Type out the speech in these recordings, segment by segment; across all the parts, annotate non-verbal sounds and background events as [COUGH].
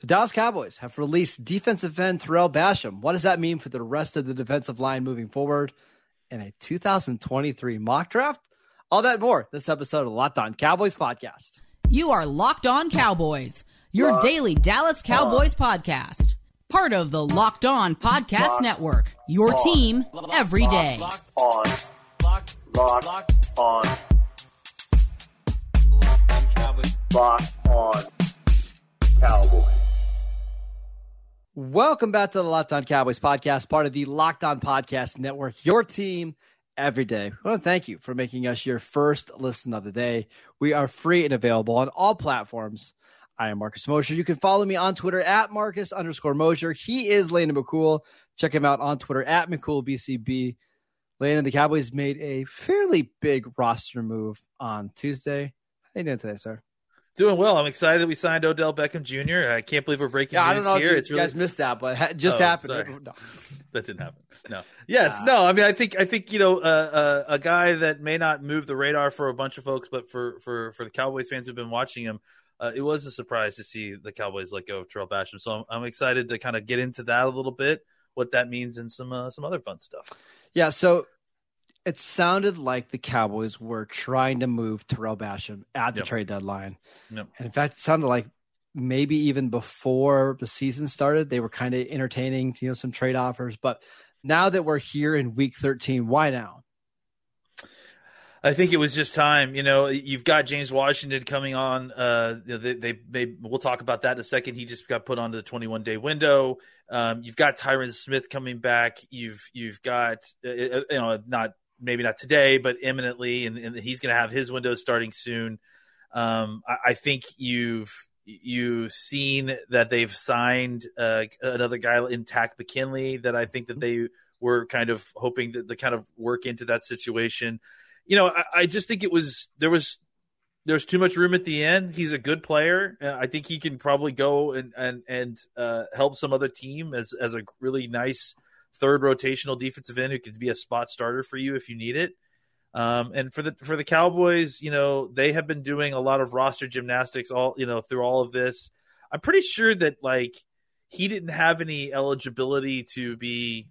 The Dallas Cowboys have released defensive end Tarell Basham. What does that mean for the rest of the defensive line moving forward in a 2023 mock draft? All that more this episode of Locked On Cowboys podcast. You are Locked On Cowboys, your Locked daily Dallas Cowboys on. podcast. Part of the Locked On Podcast Locked Network, your on. team every day. Locked on. Locked, Locked on. Locked on Cowboys. Welcome back to the Locked On Cowboys podcast, part of the Locked On Podcast Network, your team every day. I want to thank you for making us your first listen of the day. We are free and available on all platforms. I am Marcus Mosher. You can follow me on Twitter at Marcus underscore Mosher. He is Landon McCool. Check him out on Twitter at McCoolBCB. Landon, the Cowboys made a fairly big roster move on Tuesday. How you doing today, sir? Doing well. I'm excited that we signed Odell Beckham Jr. I can't believe we're breaking yeah, news I don't know here. If you really... guys missed that, but [LAUGHS] it just oh, happened. No. [LAUGHS] that didn't happen. No. Yes. Uh, no. I mean, I think I think you know uh, uh, a guy that may not move the radar for a bunch of folks, but for for for the Cowboys fans who've been watching him, uh, it was a surprise to see the Cowboys let go of Tarell Basham. So I'm, I'm excited to kind of get into that a little bit, what that means, and some uh, some other fun stuff. Yeah. So it sounded like the Cowboys were trying to move Tarell Basham at the yep. trade deadline. Yep. And in fact, it sounded like maybe even before the season started, they were kind of entertaining, you know, some trade offers. But now that we're here in week 13, why now? I think it was just time. You know, you've got James Washington coming on. Uh, they, they, they, we'll talk about that in a second. He just got put onto the 21 day window. Um, you've got Tyron Smith coming back. You've, you've got, uh, uh you know, not maybe not today, but imminently, and, and he's going to have his window starting soon. Um, I, I, think you've you've seen that they've signed uh, another guy in Takk McKinley that I think that they were kind of hoping that the kind of work into that situation. You know, I, I just think it was there was there's too much room at the end. He's a good player. I think he can probably go and and and uh, help some other team as as a really nice third rotational defensive end who could be a spot starter for you if you need it. Um, and for the for the Cowboys, you know, they have been doing a lot of roster gymnastics all you know through all of this. I'm pretty sure that like he didn't have any eligibility to be.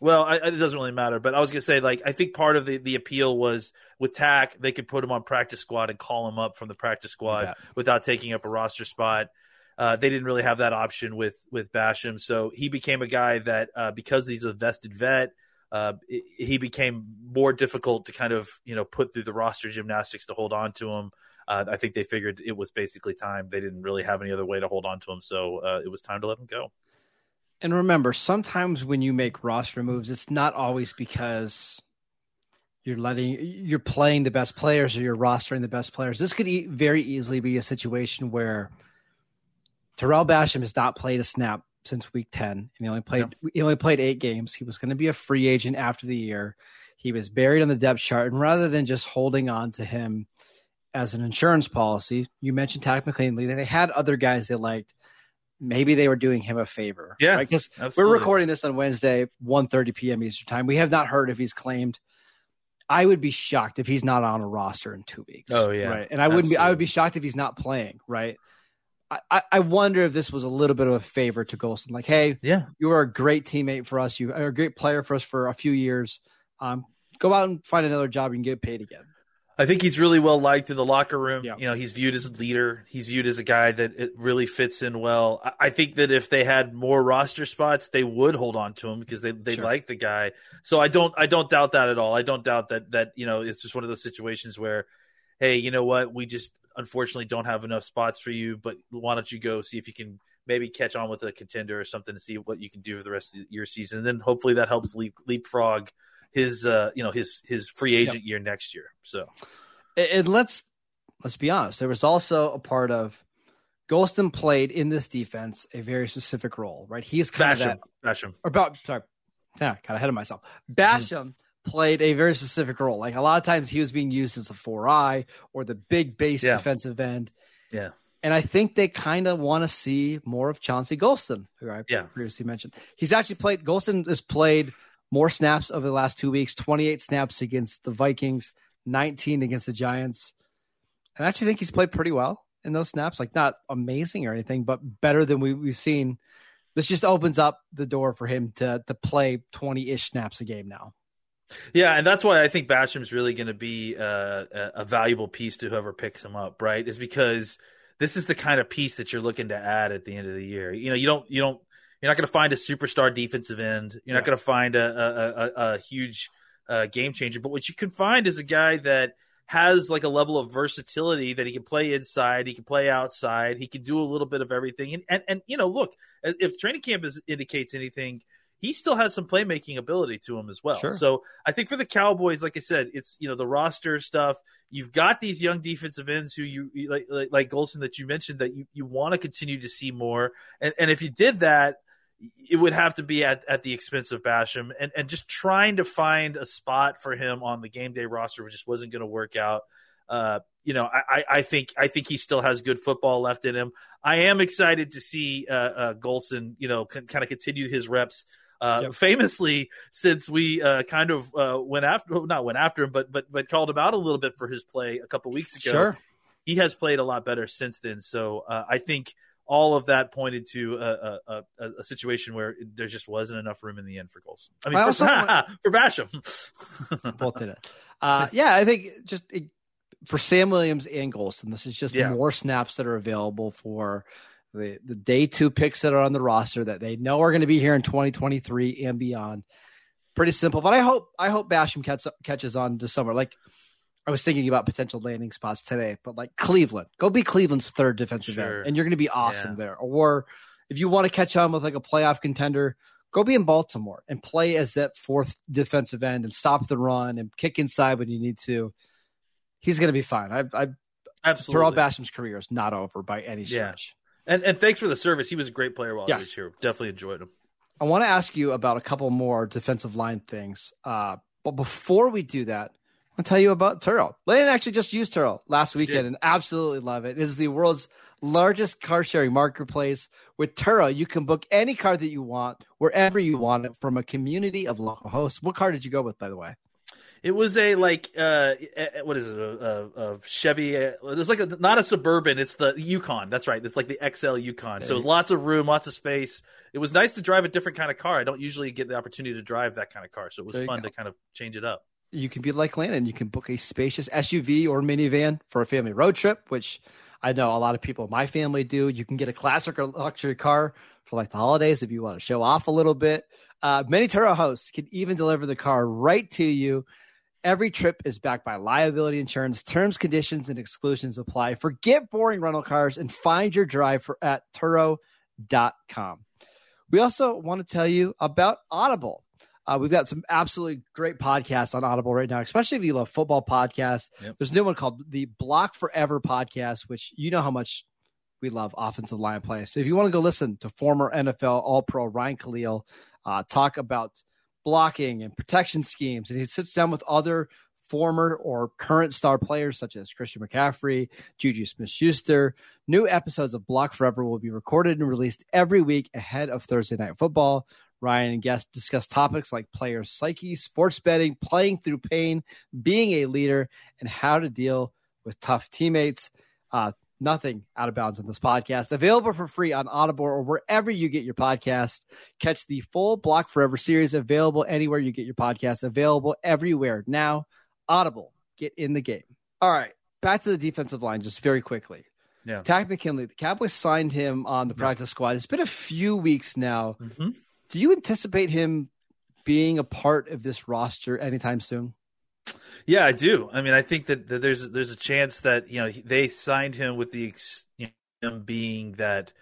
Well, I, it doesn't really matter, but I was gonna say like I think part of the, the appeal was with Takk they could put him on practice squad and call him up from the practice squad yeah. without taking up a roster spot. Uh, they didn't really have that option with with Basham, so he became a guy that uh, because he's a vested vet, uh, it, he became more difficult to kind of you know put through the roster gymnastics to hold on to him. Uh, I think they figured it was basically time. They didn't really have any other way to hold on to him, so uh, it was time to let him go. And remember, sometimes when you make roster moves, it's not always because you're letting you're playing the best players or you're rostering the best players. This could e- very easily be a situation where Tarell Basham has not played a snap since week 10 and he only played he only played 8 games. He was going to be a free agent after the year. He was buried on the depth chart and rather than just holding on to him as an insurance policy, you mentioned Takk McKinley, they had other guys they liked. Maybe they were doing him a favor. Yeah. Because right? we're recording this on Wednesday, 1.30 p.m. Eastern time. We have not heard if he's claimed I would be shocked if he's not on a roster in two weeks. Oh yeah, right. And I wouldn't be. I would be shocked if he's not playing. Right. I, I wonder if this was a little bit of a favor to Golston. Like, hey, yeah, you were a great teammate for us. You are a great player for us for a few years. Um, go out and find another job and get paid again. I think he's really well liked in the locker room. Yeah. You know, he's viewed as a leader. He's viewed as a guy that it really fits in well. I, I think that if they had more roster spots, they would hold on to him because they they sure. like the guy. So I don't I don't doubt that at all. I don't doubt that that you know it's just one of those situations where, hey, you know what, we just unfortunately don't have enough spots for you, but why don't you go see if you can maybe catch on with a contender or something to see what you can do for the rest of your season. And then hopefully that helps leap, leapfrog his uh, you know his his free agent yep. year next year. So and let's let's be honest, there was also a part of Golston played in this defense a very specific role, right? He's kind Basham. of that. Basham. Or about sorry, yeah, got ahead of myself. Basham played a very specific role. Like a lot of times, he was being used as a four eye or the big base Yeah. defensive end. Yeah. And I think they kind of want to see more of Chauncey Golston, who I Yeah. previously mentioned. He's actually played. Golston has played more snaps over the last two weeks. Twenty-eight snaps against the Vikings, nineteen against the Giants. And I actually think he's played pretty well in those snaps. Like not amazing or anything, but better than we, we've seen. This just opens up the door for him to to play twenty ish snaps a game now. Yeah, and that's why I think Basham's really going to be uh, a, valuable piece to whoever picks him up. Right, is because this is the kind of piece that you're looking to add at the end of the year. You know, you don't, you don't, you're not going to find a superstar defensive end. You're not going to find a, a, a, a huge uh, game changer. But what you can find is a guy that has like a level of versatility that he can play inside, he can play outside, he can do a little bit of everything. And and, and you know, look, if training camp is, indicates anything, he still has some playmaking ability to him as well. Sure. So I think for the Cowboys, like I said, it's you know the roster stuff. You've got these young defensive ends who you like like, like Golston that you mentioned that you, you want to continue to see more. And and if you did that, it would have to be at, at the expense of Basham and, and just trying to find a spot for him on the game day roster which just wasn't going to work out. Uh, you know, I, I- think I think he still has good football left in him. I am excited to see uh, uh, Golston, you know, kind of continue his reps. Uh, Yep. Famously, since we uh, kind of uh, went after, not went after him, but but but called him out a little bit for his play a couple weeks ago Sure. he has played a lot better since then. So uh, I think all of that pointed to a, a, a, a situation where there just wasn't enough room in the end for goals. I mean, I for, want- [LAUGHS] for Basham. [LAUGHS] both did it. Uh, yeah, I think just it, for Sam Williams and Golston, this is just Yeah. more snaps that are available for the the day two picks that are on the roster that they know are going to be here in 2023 and beyond. Pretty simple, but I hope I hope Basham catch, catches on to somewhere. Like I was thinking about potential landing spots today, but like Cleveland, go be Cleveland's third defensive Sure. end, and you're going to be awesome Yeah. there. Or if you want to catch on with like a playoff contender, go be in Baltimore and play as that fourth defensive end and stop the run and kick inside when you need to. He's going to be fine. I, I Absolutely. Tarell Basham's career is not over by any Yeah. And and thanks for the service. He was a great player while Yes. he was here. Definitely enjoyed him. I want to ask you about a couple more defensive line things. Uh, but before we do that, I'll tell you about Turo. Landon actually just used Turo last weekend and absolutely love it. It is the world's largest car sharing marketplace. With Turo, you can book any car that you want wherever you want it from a community of local hosts. What car did you go with, by the way? It was a like uh what is it a, a, a Chevy? uh, It's like a, not a suburban. It's the Yukon. That's right. It's like the XL Yukon. So it was lots of room, lots of space. It was nice to drive a different kind of car. I don't usually get the opportunity to drive that kind of car, so it was fun go. to kind of change it up. you can be like Landon. You can book a spacious SUV or minivan for a family road trip, which I know a lot of people in my family do. You can get a classic or luxury car for like the holidays if you want to show off a little bit. Uh, many Turo hosts can even deliver the car right to you. Every trip is backed by liability insurance. Terms, conditions, and exclusions apply. Forget boring rental cars and find your drive for at Turo.com. We also want to tell you about Audible. Uh, we've got some absolutely great podcasts on Audible right now, especially if you love football podcasts. Yep. There's a new one called the Block Forever podcast, which you know how much we love offensive line play. So if you want to go listen to former NFL All Pro Ryan Kalil uh, talk about blocking and protection schemes, and he sits down with other former or current star players such as Christian McCaffrey, Juju Smith Schuster. New episodes of Block Forever will be recorded and released every week ahead of Thursday Night Football. Ryan and guests discuss topics like players' psyche, sports betting, playing through pain, being a leader, and how to deal with tough teammates. Uh, nothing out of bounds in this podcast. Available for free on Audible or wherever you get your podcast. Catch the full Block Forever series available anywhere you get your podcast. Available everywhere now. Audible, get in the game. All right, back to the defensive line just very quickly. Yeah. Takk McKinley, the Cowboys signed him on the practice squad. It's been a few weeks now. Mm-hmm. Do you anticipate him being a part of this roster anytime soon? Yeah, I do. I mean, I think that, that there's there's a chance that you know they signed him with the ex, you know, him being that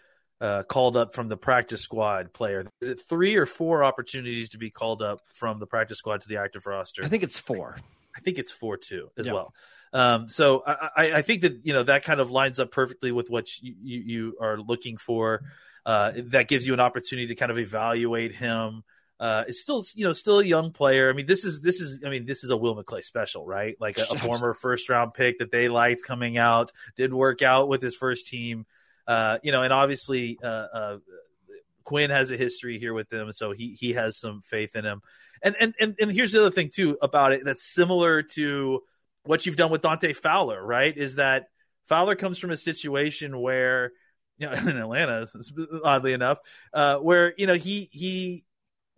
uh, called up from the practice squad player. Is it three or four opportunities to be called up from the practice squad to the active roster? I think it's four. I think it's four two as Yeah. well. Um, so I, I, think that you know that kind of lines up perfectly with what you, you, you are looking for. Uh, that gives you an opportunity to kind of evaluate him. Uh, it's still, you know, still a young player. I mean, this is this is, I mean, this is a Will McClay special, right? Like a, a [LAUGHS] former first round pick that they liked coming out, did work out with his first team. Uh, you know, and obviously, uh, uh, Quinn has a history here with them, so he he has some faith in him. And and and, and here's the other thing too about it that's similar to what you've done with Dante Fowler, right? Is that Fowler comes from a situation where you know, [LAUGHS] in Atlanta, oddly enough, uh, where you know he he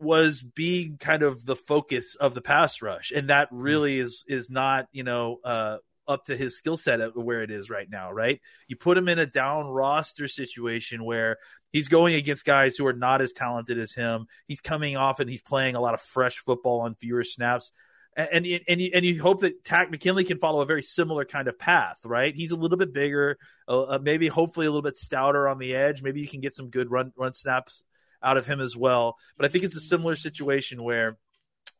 was being kind of the focus of the pass rush, and that hmm. really is is not you know uh, up to his skill set where it is right now. Right, you put him in a down roster situation where he's going against guys who are not as talented as him. He's coming off and he's playing a lot of fresh football on fewer snaps and and and you, and you hope that Takk McKinley can follow a very similar kind of path, right? He's a little bit bigger, uh, uh, maybe hopefully a little bit stouter on the edge. Maybe you can get some good run run snaps out of him as well. But I think it's a similar situation where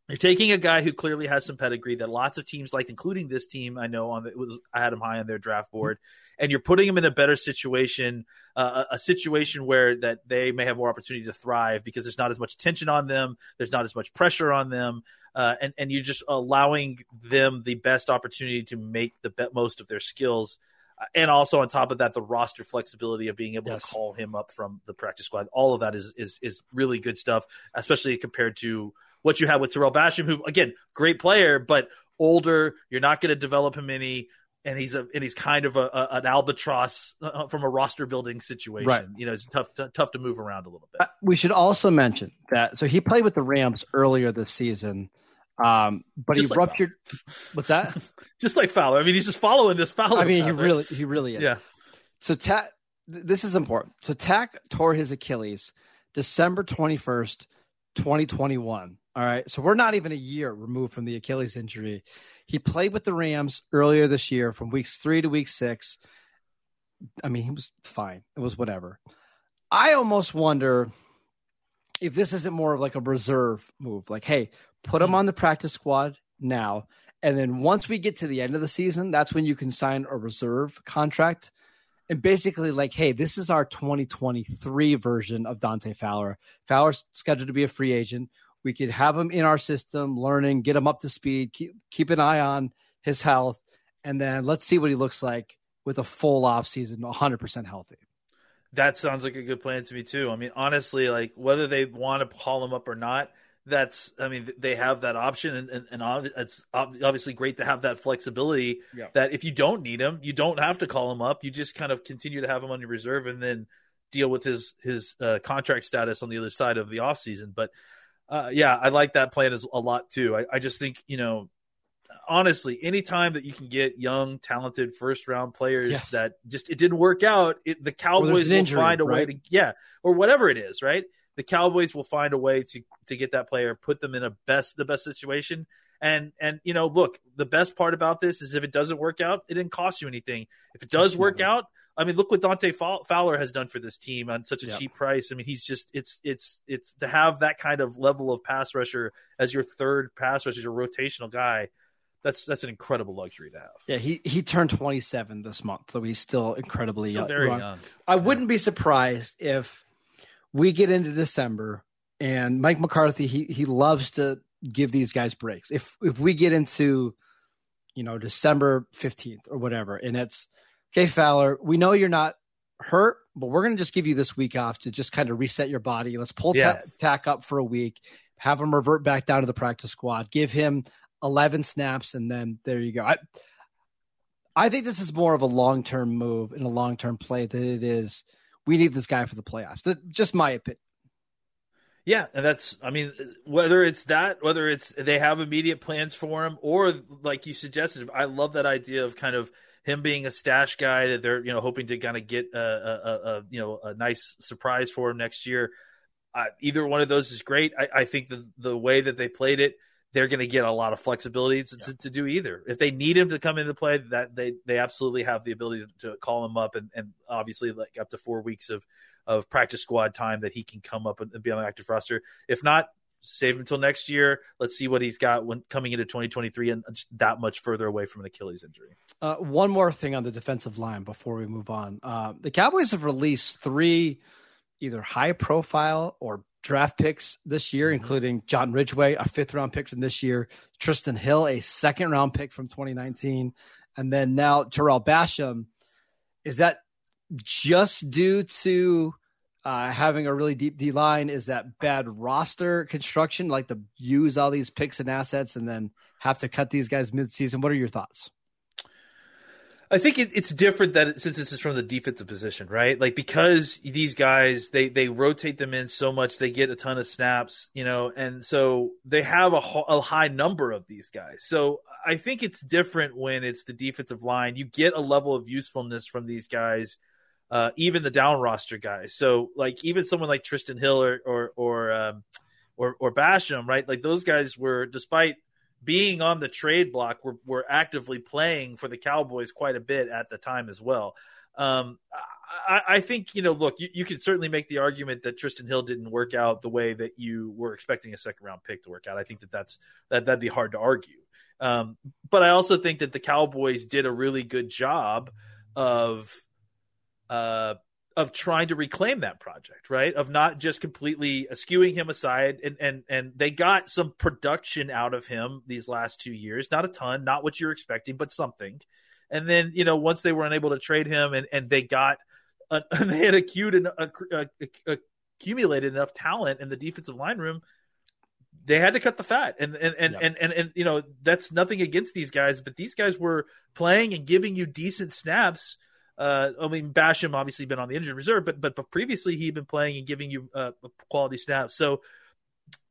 you're taking a guy who clearly has some pedigree that lots of teams like, including this team. I know on the, was I had him high on their draft board, and you're putting him in a better situation, uh, a, situation where that they may have more opportunity to thrive because there's not as much tension on them, there's not as much pressure on them, uh, and and you're just allowing them the best opportunity to make the most of their skills. And also on top of that, the roster flexibility of being able yes. to call him up from the practice squad, all of that is is is really good stuff, especially compared to what you had with Tarell Basham, who again, great player, but older. You're not going to develop him any, and he's a and he's kind of a, a an albatross uh, uh, from a roster building situation. Right. You know, it's tough t- tough to move around a little bit. Uh, we should also mention that so he played with the Rams earlier this season. Um, but just he like ruptured. Fowler. [LAUGHS] What's that? [LAUGHS] just like Fowler. I mean, he's just following this Fowler. I mean, he right? really, he really is. Yeah. So Takk, this is important. So Takk tore his Achilles December twenty first, twenty twenty one. All right. So we're not even a year removed from the Achilles injury. He played with the Rams earlier this year from weeks three to week six. I mean, he was fine. It was whatever. I almost wonder if this isn't more of like a reserve move. Like, hey, put him hmm. on the practice squad now. And then once we get to the end of the season, that's when you can sign a reserve contract. And basically, like, hey, this is our 2023 version of Dante Fowler. Fowler's scheduled to be a free agent. We could have him in our system, learning, get him up to speed, keep keep an eye on his health, and then let's see what he looks like with a full off season, 100% healthy. That sounds like a good plan to me too. I mean, honestly, like whether they want to call him up or not, that's I mean they have that option, and and, and it's obviously great to have that flexibility. Yeah. That if you don't need him, you don't have to call him up. You just kind of continue to have him on your reserve, and then deal with his his uh, contract status on the other side of the offseason. But uh, yeah, I like that plan as a lot too. I, I just think you know, honestly, anytime that you can get young, talented first round players yes. that just it didn't work out, it, the Cowboys will injury, find a right? way to yeah, or whatever it is, right? The Cowboys will find a way to to get that player, put them in a best the best situation. And and you know, look, the best part about this is if it doesn't work out, it didn't cost you anything. If it does work out, I mean, look what Dante Fowler has done for this team on such a yep. cheap price. I mean, he's just it's it's it's to have that kind of level of pass rusher as your third pass rusher, your rotational guy. That's that's an incredible luxury to have. Yeah, he he turned 27 this month, so he's still incredibly still young. Very young. I wouldn't be surprised if we get into December and Mike McCarthy he he loves to give these guys breaks. If if we get into you know December 15th or whatever and it's okay, Fowler, we know you're not hurt, but we're going to just give you this week off to just kind of reset your body. Let's pull yeah. Takk up for a week, have him revert back down to the practice squad, give him 11 snaps, and then there you go. I, I think this is more of a long term move and a long term play than it is. We need this guy for the playoffs. That's just my opinion. Yeah, and that's I mean whether it's that whether it's they have immediate plans for him or like you suggested I love that idea of kind of him being a stash guy that they're you know hoping to kind of get a, a, a, you know a nice surprise for him next year. Uh, either one of those is great. I, I, think the the way that they played it, they're going to get a lot of flexibility to, yeah. to, to, do either. If they need him to come into play, that they they absolutely have the ability to, to call him up and, and obviously like up to four weeks of of practice squad time that he can come up and be on the active roster. If not, save him until next year. Let's see what he's got when coming into 2023 and that much further away from an Achilles injury. Uh, one more thing on the defensive line before we move on. Uh, the Cowboys have released three either high profile or draft picks this year, mm-hmm. including John Ridgeway, a fifth round pick from this year, Trysten Hill, a second round pick from 2019, and then now Tarell Basham. Is that just due to uh, having a really deep D line? Is that bad roster construction, like to use all these picks and assets and then have to cut these guys midseason? What are your thoughts? I think it, it's different that since this is from the defensive position, right? Like because these guys they they rotate them in so much, they get a ton of snaps, you know, and so they have a, a high number of these guys. So I think it's different when it's the defensive line. You get a level of usefulness from these guys, uh, even the down roster guys. So like even someone like Trysten Hill or or or um, or, or Basham, right? Like those guys were despite being on the trade block, were, were actively playing for the Cowboys quite a bit at the time as well. Um, I, I, think you know. Look, you, you, can certainly make the argument that Trysten Hill didn't work out the way that you were expecting a second round pick to work out. I think that that's that that'd be hard to argue. Um, but I also think that the Cowboys did a really good job of uh, of trying to reclaim that project, right? Of not just completely skewing him aside, and and and they got some production out of him these last two years. Not a ton, not what you're expecting, but something. And then you know once they were unable to trade him, and and they got, uh, [LAUGHS] they had acute and accumulated enough talent in the defensive line room. They had to cut the fat, and and and, and, and and you know that's nothing against these guys, but these guys were playing and giving you decent snaps uh, I mean, Basham obviously been on the injured reserve, but but, but previously he'd been playing and giving you uh, quality snaps. So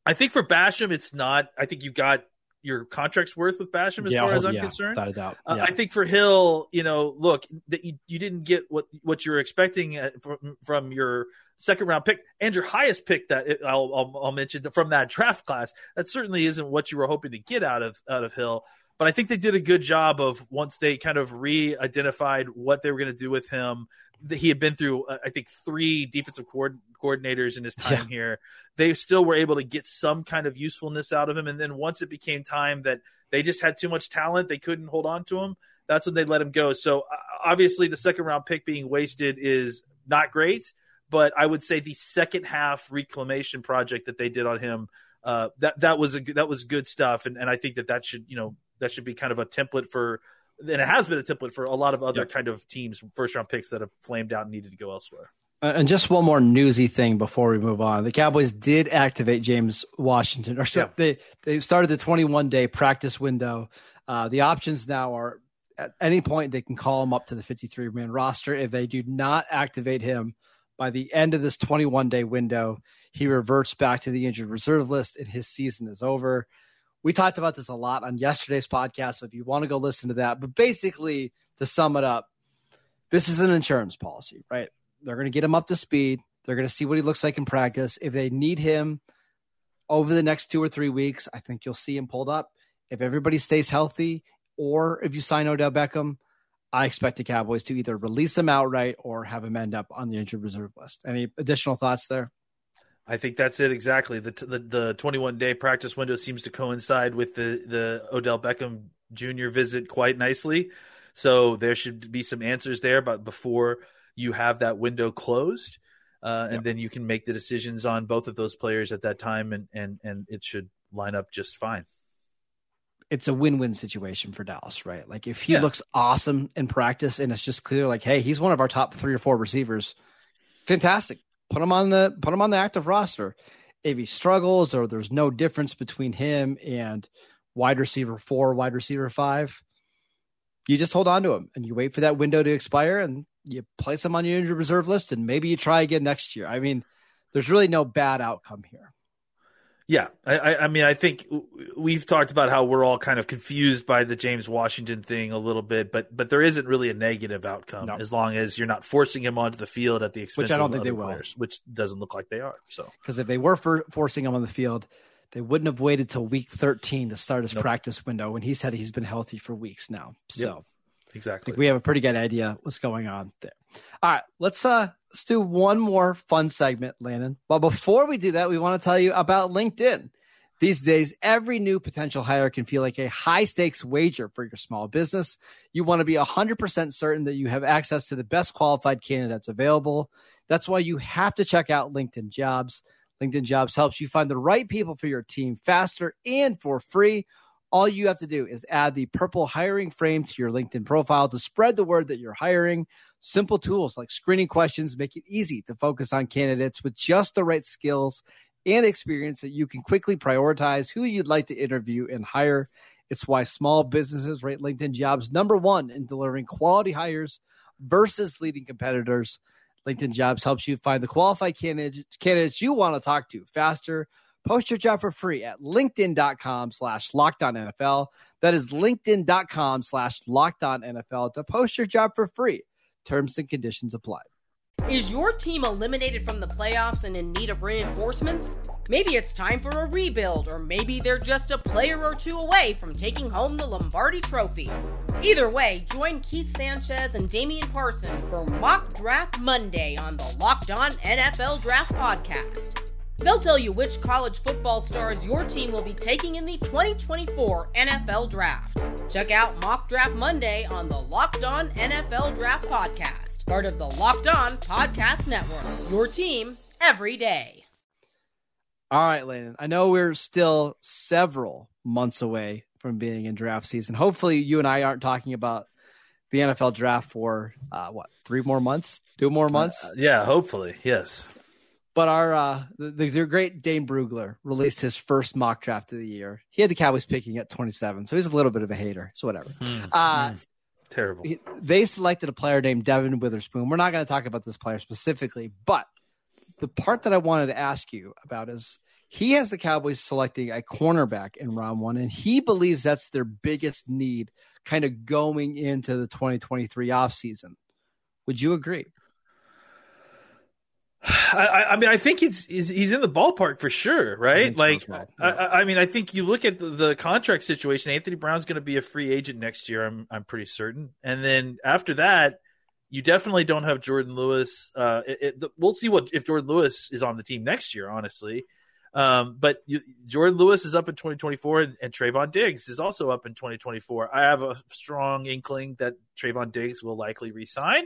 I think for Basham, it's not. I think you got your contract's worth with Basham as yeah, far as I'm yeah, concerned. Without a doubt. Uh, I think for Hill, you know, look, that you, you didn't get what what you're expecting uh, from, from your second round pick and your highest pick that it, I'll, I'll, I'll mention from that draft class. That certainly isn't what you were hoping to get out of out of Hill. But I think they did a good job of once they kind of re-identified what they were going to do with him. That He had been through, uh, I think, three defensive coordinators in his time yeah. here. They still were able to get some kind of usefulness out of him. And then once it became time that they just had too much talent, they couldn't hold on to him. That's when they let him go. So uh, obviously, the second round pick being wasted is not great. But I would say the second half reclamation project that they did on him uh, that that was a that was good stuff, and, and I think that that should you know that should be kind of a template for and it has been a template for a lot of other yep. kind of teams first round picks that have flamed out and needed to go elsewhere. Uh, and just one more newsy thing before we move on. The cowboys did activate james washington or so yeah. they they started the 21 day practice window. Uh, the options now are at any point they can call him up to the 53 man roster. If they do not activate him by the end of this 21 day window he reverts back to the injured reserve list and his season is over we talked about this a lot on yesterday's podcast. So if you want to go listen to that, but basically to sum it up, this is an insurance policy, right? They're going to get him up to speed. They're going to see what he looks like in practice. If they need him over the next two or three weeks, I think you'll see him pulled up. If everybody stays healthy, or if you sign Odell Beckham, I expect the Cowboys to either release him outright or have him end up on the injured reserve list. Any additional thoughts there? I think that's it exactly. The the, the 21 day practice window seems to coincide with the the Odell Beckham Jr. visit quite nicely. So there should be some answers there, but before you have that window closed, uh, and yep. then you can make the decisions on both of those players at that time, and and and it should line up just fine. It's a win-win situation for Dallas, right? Like if he yeah. looks awesome in practice, and it's just clear, like, hey, he's one of our top three or four receivers. Fantastic put him on the put him on the active roster. If he struggles or there's no difference between him and wide receiver four, wide receiver five, you just hold on to him and you wait for that window to expire and you place him on your injured reserve list and maybe you try again next year. I mean, there's really no bad outcome here. Yeah, I, I, mean, I think we've talked about how we're all kind of confused by the James Washington thing a little bit, but but there isn't really a negative outcome no. as long as you're not forcing him onto the field at the expense which I don't of think they players, will. which doesn't look like they are. So because if they were for forcing him on the field, they wouldn't have waited till week 13 to start his nope. practice window when he said he's been healthy for weeks now. So yep. Exactly, we have a pretty good idea what's going on there. All right, let's uh let's do one more fun segment, Landon. But before we do that, we want to tell you about LinkedIn. These days, every new potential hire can feel like a high stakes wager for your small business. You want to be 100% certain that you have access to the best qualified candidates available. That's why you have to check out LinkedIn Jobs. LinkedIn Jobs helps you find the right people for your team faster and for free. All you have to do is add the purple hiring frame to your LinkedIn profile to spread the word that you're hiring. Simple tools like screening questions make it easy to focus on candidates with just the right skills and experience that you can quickly prioritize who you'd like to interview and hire. It's why small businesses rate LinkedIn jobs number one in delivering quality hires versus leading competitors. LinkedIn jobs helps you find the qualified candidates, you want to talk to faster. Post your job for free at linkedin.com slash lockedon NFL. That is linkedin.com slash lockedon NFL to post your job for free. Terms and conditions apply. Is your team eliminated from the playoffs and in need of reinforcements? Maybe it's time for a rebuild, or maybe they're just a player or two away from taking home the Lombardi Trophy. Either way, join Keith Sanchez and Damian Parson for Mock Draft Monday on the Locked On NFL Draft Podcast. They'll tell you which college football stars your team will be taking in the 2024 NFL Draft. Check out Mock Draft Monday on the Locked On NFL Draft Podcast, part of the Locked On Podcast Network. Your team every day. All right, Landon. I know we're still several months away from being in draft season. Hopefully, you and I aren't talking about the NFL draft for uh, what three more months, two more months. Uh, yeah, hopefully, yes. But our uh, the, the great Dane Brugler released his first mock draft of the year. He had the Cowboys picking at 27, so he's a little bit of a hater. So whatever. Mm, uh, mm, terrible. He, they selected a player named Devon Witherspoon. We're not going to talk about this player specifically, but the part that I wanted to ask you about is he has the Cowboys selecting a cornerback in round one, and he believes that's their biggest need kind of going into the 2023 offseason. Would you agree? I, I, mean, I think he's, he's in the ballpark for sure, right? Like, yeah. I, I, mean, I think you look at the, the contract situation. Anthony Brown's going to be a free agent next year. I'm I'm pretty certain. And then after that, you definitely don't have Jourdan Lewis. Uh, it, it, the, we'll see what if Jourdan Lewis is on the team next year. Honestly, um, but you, Jourdan Lewis is up in 2024, and, and Trevon Diggs is also up in 2024. I have a strong inkling that Trevon Diggs will likely resign.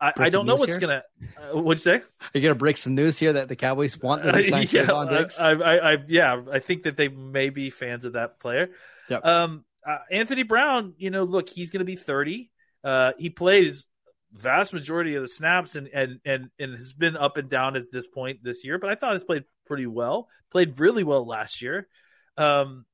I, I, don't know what's here? gonna. Uh, what'd you say? Are you gonna break some news here that the Cowboys want uh, [LAUGHS] yeah, I, I, I, yeah, I think that they may be fans of that player. Yep. Um, uh, Anthony Brown, you know, look, he's going to be 30. Uh, he plays vast majority of the snaps and, and and and has been up and down at this point this year. But I thought he's played pretty well. Played really well last year. Um,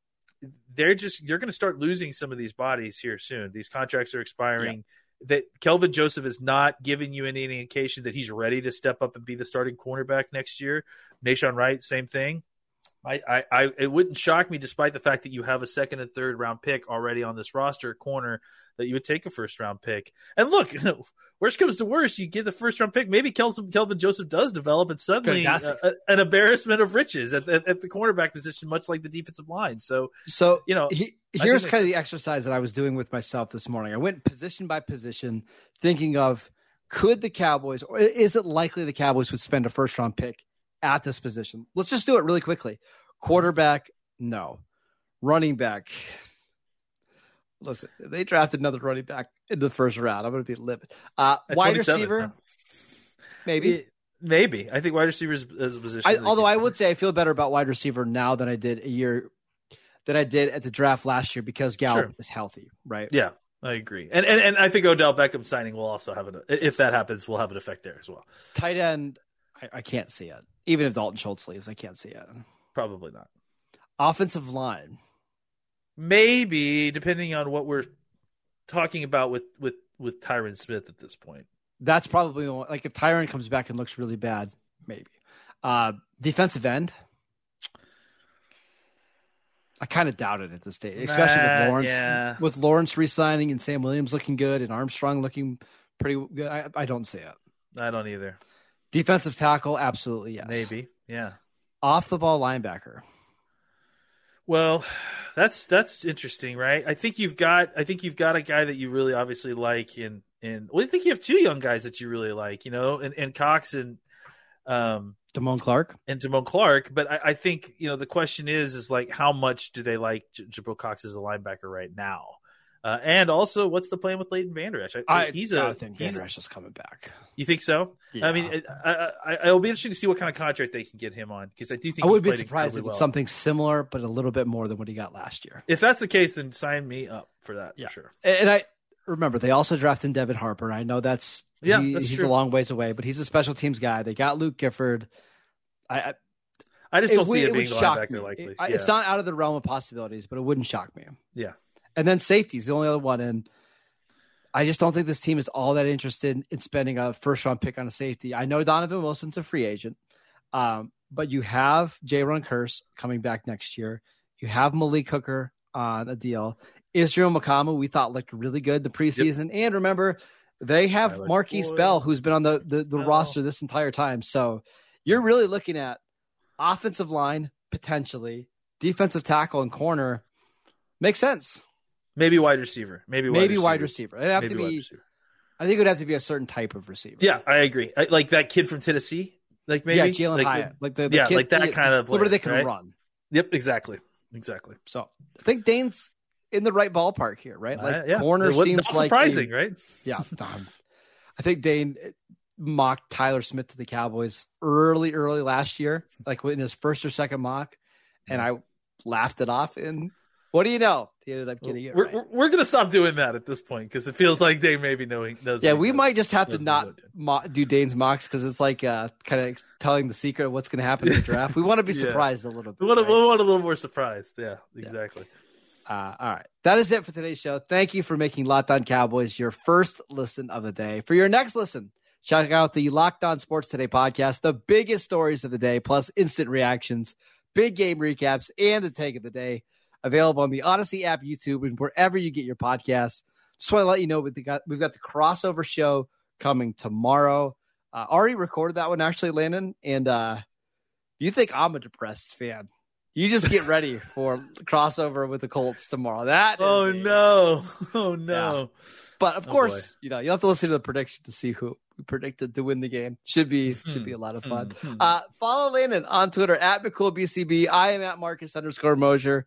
they're just you're going to start losing some of these bodies here soon. These contracts are expiring. Yep that Kelvin Joseph is not giving you any indication that he's ready to step up and be the starting cornerback next year. Nahshon Wright, same thing. I, I, I, it wouldn't shock me, despite the fact that you have a second and third round pick already on this roster corner, that you would take a first round pick. And look, [LAUGHS] worst comes to worst, you get the first round pick. Maybe Kelvin, Kelvin Joseph does develop, and suddenly a, a, uh, an embarrassment of riches at, at, at, the cornerback position, much like the defensive line. So, so you know, he, here's kind of the exercise that I was doing with myself this morning. I went position by position, thinking of could the Cowboys, or is it likely the Cowboys would spend a first round pick at this position. Let's just do it really quickly. Quarterback, no. Running back. Listen, they drafted another running back in the first round. I'm going to be livid. Uh, wide receiver, maybe. Maybe I think wide receiver is, a position. I, although I would say I feel better about wide receiver now than I did a year than I did at the draft last year because Gallup sure. is healthy, right? Yeah, I agree, and, and and I think Odell Beckham signing will also have an if that happens, will have an effect there as well. Tight end, I, I can't see it. Even if Dalton Schultz leaves, I can't see it. Probably not. Offensive line. Maybe, depending on what we're talking about with with with Tyron Smith at this point. That's probably the one. Like if Tyron comes back and looks really bad, maybe. Uh, defensive end. I kind of doubt it at this stage, especially with Lawrence. Yeah. With Lawrence resigning and Sam Williams looking good and Armstrong looking pretty good, I, I don't see it. I don't either. Defensive tackle, absolutely yes. Maybe, yeah. Off the ball linebacker. Well, that's that's interesting, right? I think you've got I think you've got a guy that you really obviously like in in well, I think you have two young guys that you really like, you know, and, and Cox and Um, Damone Clark and Damone Clark, but I, I, think you know the question is is like how much do they like J- Jabril Cox as a linebacker right now? Uh, and also, what's the plan with Leighton Vander Esch? I, he's a I think Vander Esch is coming back. You think so? Yeah. I mean, I, I, it'll be interesting to see what kind of contract they can get him on because I do think I would be surprised if well. it's something similar, but a little bit more than what he got last year. If that's the case, then sign me up for that yeah. for sure. And I remember they also drafted Devin Harper. I know that's yeah, he, that's he's true. a long ways away, but he's a special teams guy. They got Luke Gifford. I, I just don't it, see it, it being linebacker likely. It, yeah. It's not out of the realm of possibilities, but it wouldn't shock me. Yeah. And then safety's the only other one, and I just don't think this team is all that interested in spending a first round pick on a safety. I know Donovan Wilson's a free agent, um, but you have Jayron Kearse coming back next year. You have Malik Hooker on a deal. Israel Mukuamu, we thought looked really good the preseason. Yep. And remember, they have Marquise Boyd. Bell, who's been on the, the, the roster this entire time. So you're really looking at offensive line, potentially, defensive tackle and corner. Makes sense. Maybe wide receiver. Maybe wide maybe receiver. wide receiver. It'd have Maybe to be. I think it would have to be a certain type of receiver. Yeah, I agree. I, like that kid from Tennessee. Like maybe yeah, Jalin like, Hyatt. Like the, the yeah, kid, like that the, kind of player, they can right? run. Yep, exactly, exactly. So I think Dane's in the right ballpark here, right? Like uh, yeah. corner seems like surprising, a, right? [LAUGHS] Yeah, I think Dane mocked Tyler Smith to the Cowboys early, early last year, like in his first or second mock, and I laughed it off. And what do you know? He ended up getting it. We're, right. we're, we're gonna stop doing that at this point because it feels like Dane maybe knowing knows. Yeah, we knows, might just have to not mo- do Dane's mocks because it's like uh, kind of telling the secret of what's going to happen in the draft. We want to be [LAUGHS] Yeah. surprised a little bit. We want, right? we want a little more surprised. Yeah, exactly. Uh, all right. That is it for today's show. Thank you for making Locked On Cowboys your first listen of the day. For your next listen, check out the Locked On Sports Today podcast, the biggest stories of the day, plus instant reactions, big game recaps, and the take of the day. Available on the Odyssey app, YouTube, and wherever you get your podcasts. Just want to let you know we've got, we've got the crossover show coming tomorrow. Uh, already recorded that one, actually, Landon. And uh, you think I'm a depressed fan. You just get ready [LAUGHS] for crossover with the Colts tomorrow. That Oh a- no! [LAUGHS] Oh no! But of Oh, course, boy. you know you have to listen to the prediction to see who we predicted to win the game. Should be [LAUGHS] should be a lot of fun. Hmm. Uh, follow Landon on Twitter at McCoolBCB. I am at Marcus underscore Mosher.